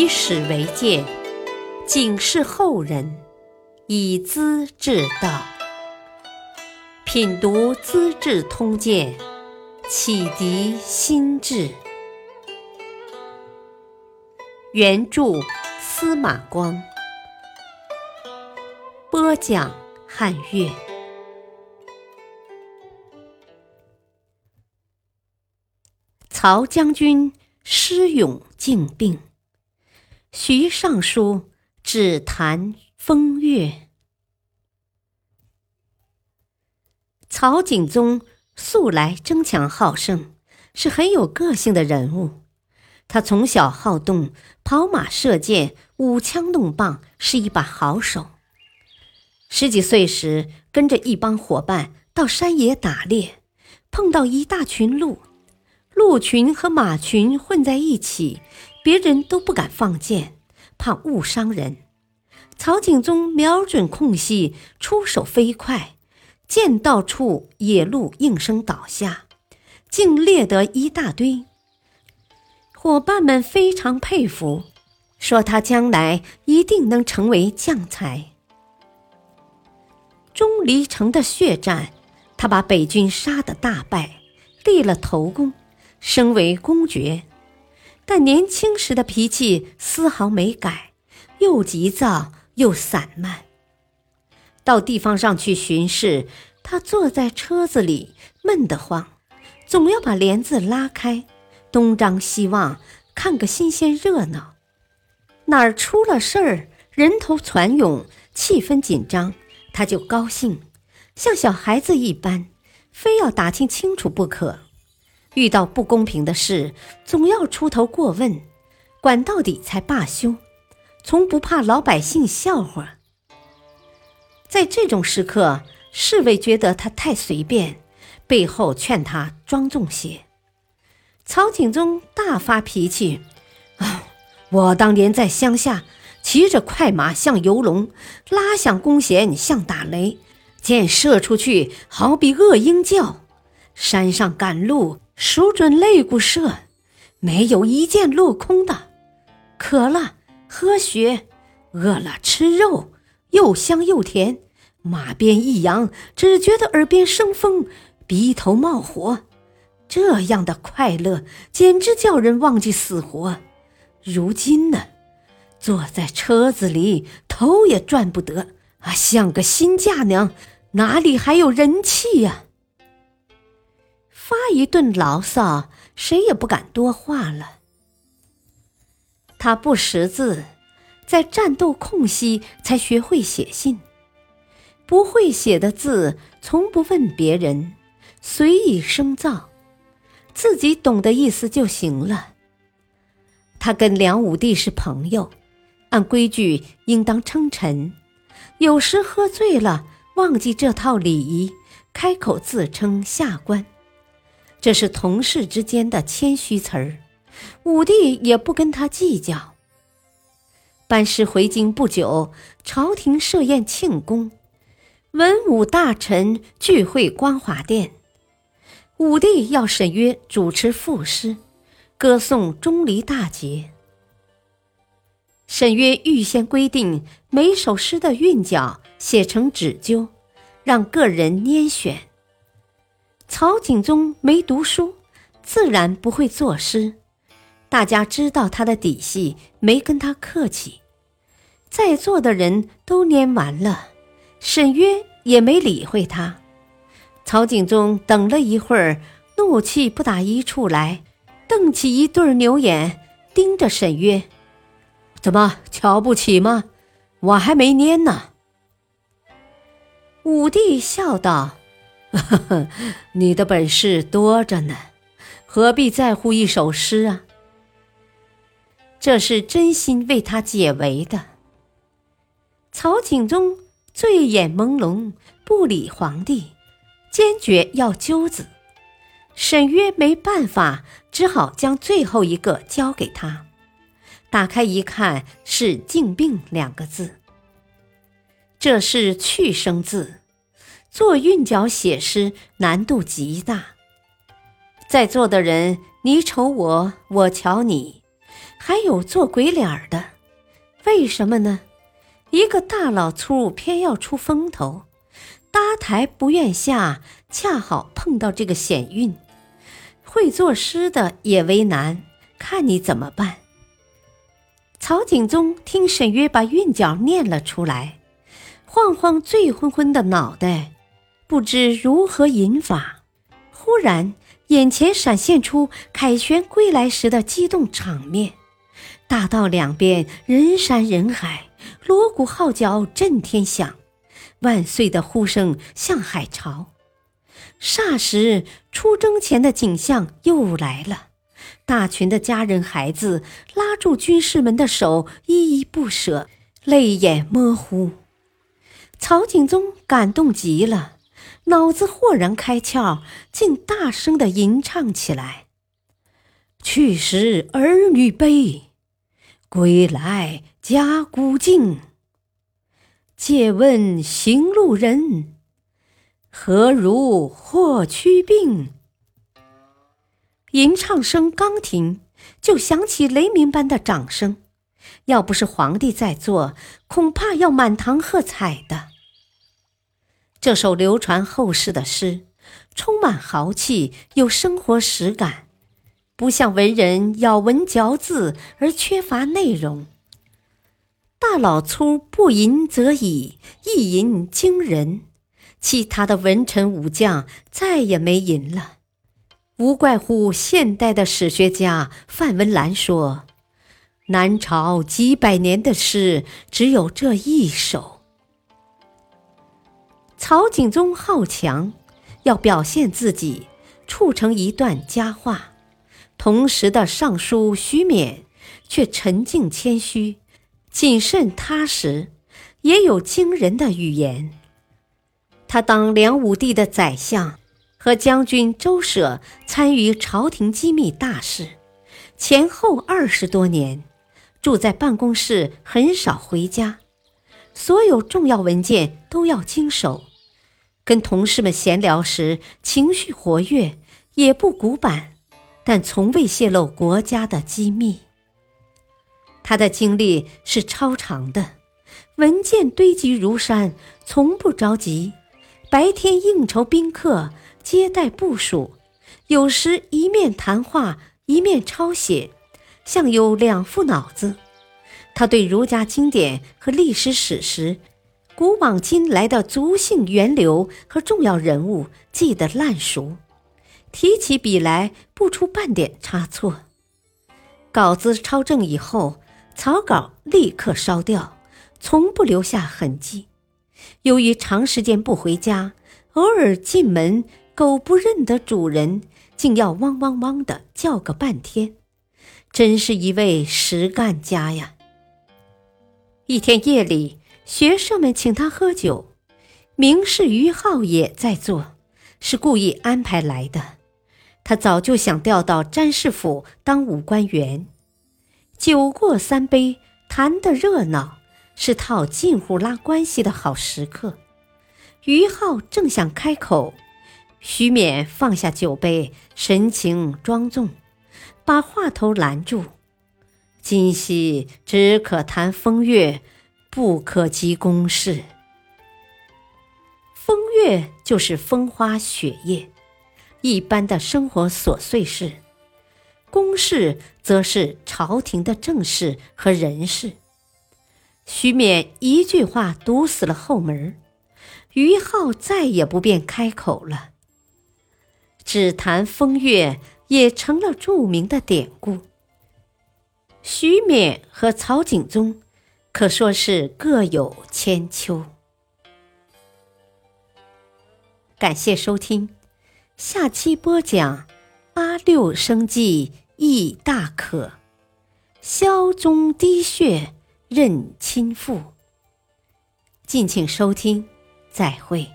以史为鉴，警示后人，以资治道。品读《资治通鉴》，启迪心智。原著司马光，播讲汉乐。曹将军施勇敬病，徐尚书只谈风月。曹景宗素来争强好胜，是很有个性的人物。他从小好动，跑马、射箭、舞枪弄棒，是一把好手。十几岁时，跟着一帮伙伴到山野打猎，碰到一大群鹿，鹿群和马群混在一起，别人都不敢放箭，怕误伤人。曹景宗瞄准空隙，出手飞快，箭到处，野鹿应声倒下，竟猎得一大堆。伙伴们非常佩服，说他将来一定能成为将才。钟离城的血战，他把北军杀得大败，立了头功，升为公爵。但年轻时的脾气丝毫没改，又急躁又散漫。到地方上去巡视，他坐在车子里闷得慌，总要把帘子拉开。东张西望，看个新鲜热闹。哪儿出了事儿，人头攒涌，气氛紧张，他就高兴，像小孩子一般，非要打听清楚不可。遇到不公平的事，总要出头过问，管到底才罢休，从不怕老百姓笑话。在这种时刻，侍卫觉得他太随便，背后劝他庄重些。曹景宗大发脾气，啊！我当年在乡下，骑着快马像游龙，拉响弓弦像打雷，箭射出去好比恶鹰叫。山上赶路，数准肋骨射，没有一箭落空的。渴了喝血，饿了吃肉，又香又甜。马鞭一扬，只觉得耳边生风，鼻头冒火。这样的快乐简直叫人忘记死活。如今呢，坐在车子里头也转不得啊，像个新嫁娘，哪里还有人气呀？发一顿牢骚，谁也不敢多话了。他不识字，在战斗空隙才学会写信。不会写的字，从不问别人，随意生造。自己懂的意思就行了。他跟梁武帝是朋友，按规矩应当称臣。有时喝醉了，忘记这套礼仪，开口自称下官，这是同事之间的谦虚词儿。武帝也不跟他计较。班师回京不久，朝廷设宴庆功，文武大臣聚会光华殿。武帝要沈约主持赋诗，歌颂钟离大捷。沈约预先规定每首诗的韵脚写成纸鸠，让个人拈选。曹景宗没读书，自然不会作诗，大家知道他的底细，没跟他客气。在座的人都念完了，沈约也没理会他。曹景宗等了一会儿，怒气不打一处来，瞪起一对牛眼，盯着沈约：“怎么瞧不起吗？我还没蔫呢。”武帝笑道：“，呵 呵你的本事多着呢，何必在乎一首诗啊？”这是真心为他解围的。曹景宗醉眼朦胧，不理皇帝。坚决要揪子，沈约没办法，只好将最后一个交给他。打开一看，是“静病”两个字。这是去声字，做韵脚写诗难度极大。在座的人，你瞅我，我瞧你，还有做鬼脸的。为什么呢？一个大老粗偏要出风头，搭台不愿下，恰好碰到这个险运。会作诗的也为难，看你怎么办。曹景宗听沈约把韵脚念了出来，晃晃醉昏昏的脑袋，不知如何引法。忽然眼前闪现出凯旋归来时的激动场面，大道两边人山人海。锣鼓号角震天响，万岁的呼声像海潮。霎时，出征前的景象又来了。大群的家人孩子拉住军士们的手，依依不舍，泪眼模糊。曹景宗感动极了，脑子豁然开窍，竟大声的吟唱起来：“去时儿女悲。”归来家古静，借问行路人，何如霍去病？吟唱声刚停，就响起雷鸣般的掌声。要不是皇帝在座，恐怕要满堂喝彩的。这首流传后世的诗，充满豪气，有生活实感。不像文人咬文嚼字而缺乏内容。大老粗不吟则已，一吟惊人，其他的文臣武将再也没吟了。无怪乎现代的史学家范文澜说：“南朝几百年的诗，只有这一首。”曹景宗好强，要表现自己，促成一段佳话。同时的尚书徐勉却沉静谦虚、谨慎踏实，也有惊人的语言。他当梁武帝的宰相，和将军周舍参与朝廷机密大事，前后二十多年，住在办公室，很少回家，所有重要文件都要经手。跟同事们闲聊时，情绪活跃，也不古板。但从未泄露国家的机密。他的经历是超长的，文件堆积如山，从不着急。白天应酬宾客，接待部署，有时一面谈话，一面抄写，像有两副脑子。他对儒家经典和历史史实、古往今来的族姓源流和重要人物记得烂熟。提起笔来不出半点差错，稿子抄正以后，草稿立刻烧掉，从不留下痕迹。由于长时间不回家，偶尔进门，狗不认得主人，竟要汪汪汪的叫个半天，真是一位实干家呀！一天夜里，学生们请他喝酒，名士于浩也在座，是故意安排来的。他早就想调到詹事府当武官员，酒过三杯，谈得热闹，是套近乎拉关系的好时刻。于浩正想开口，徐勉放下酒杯，神情庄重，把话头拦住：“今夕只可谈风月，不可及公事。风月就是风花雪月。”一般的生活琐碎事，公事则是朝廷的政事和人事。徐勉一句话堵死了后门，于浩再也不便开口了。只谈风月也成了著名的典故。徐勉和曹景宗可说是各有千秋。感谢收听。下期播讲：八六生计亦大可，消中滴血认亲父。敬请收听，再会。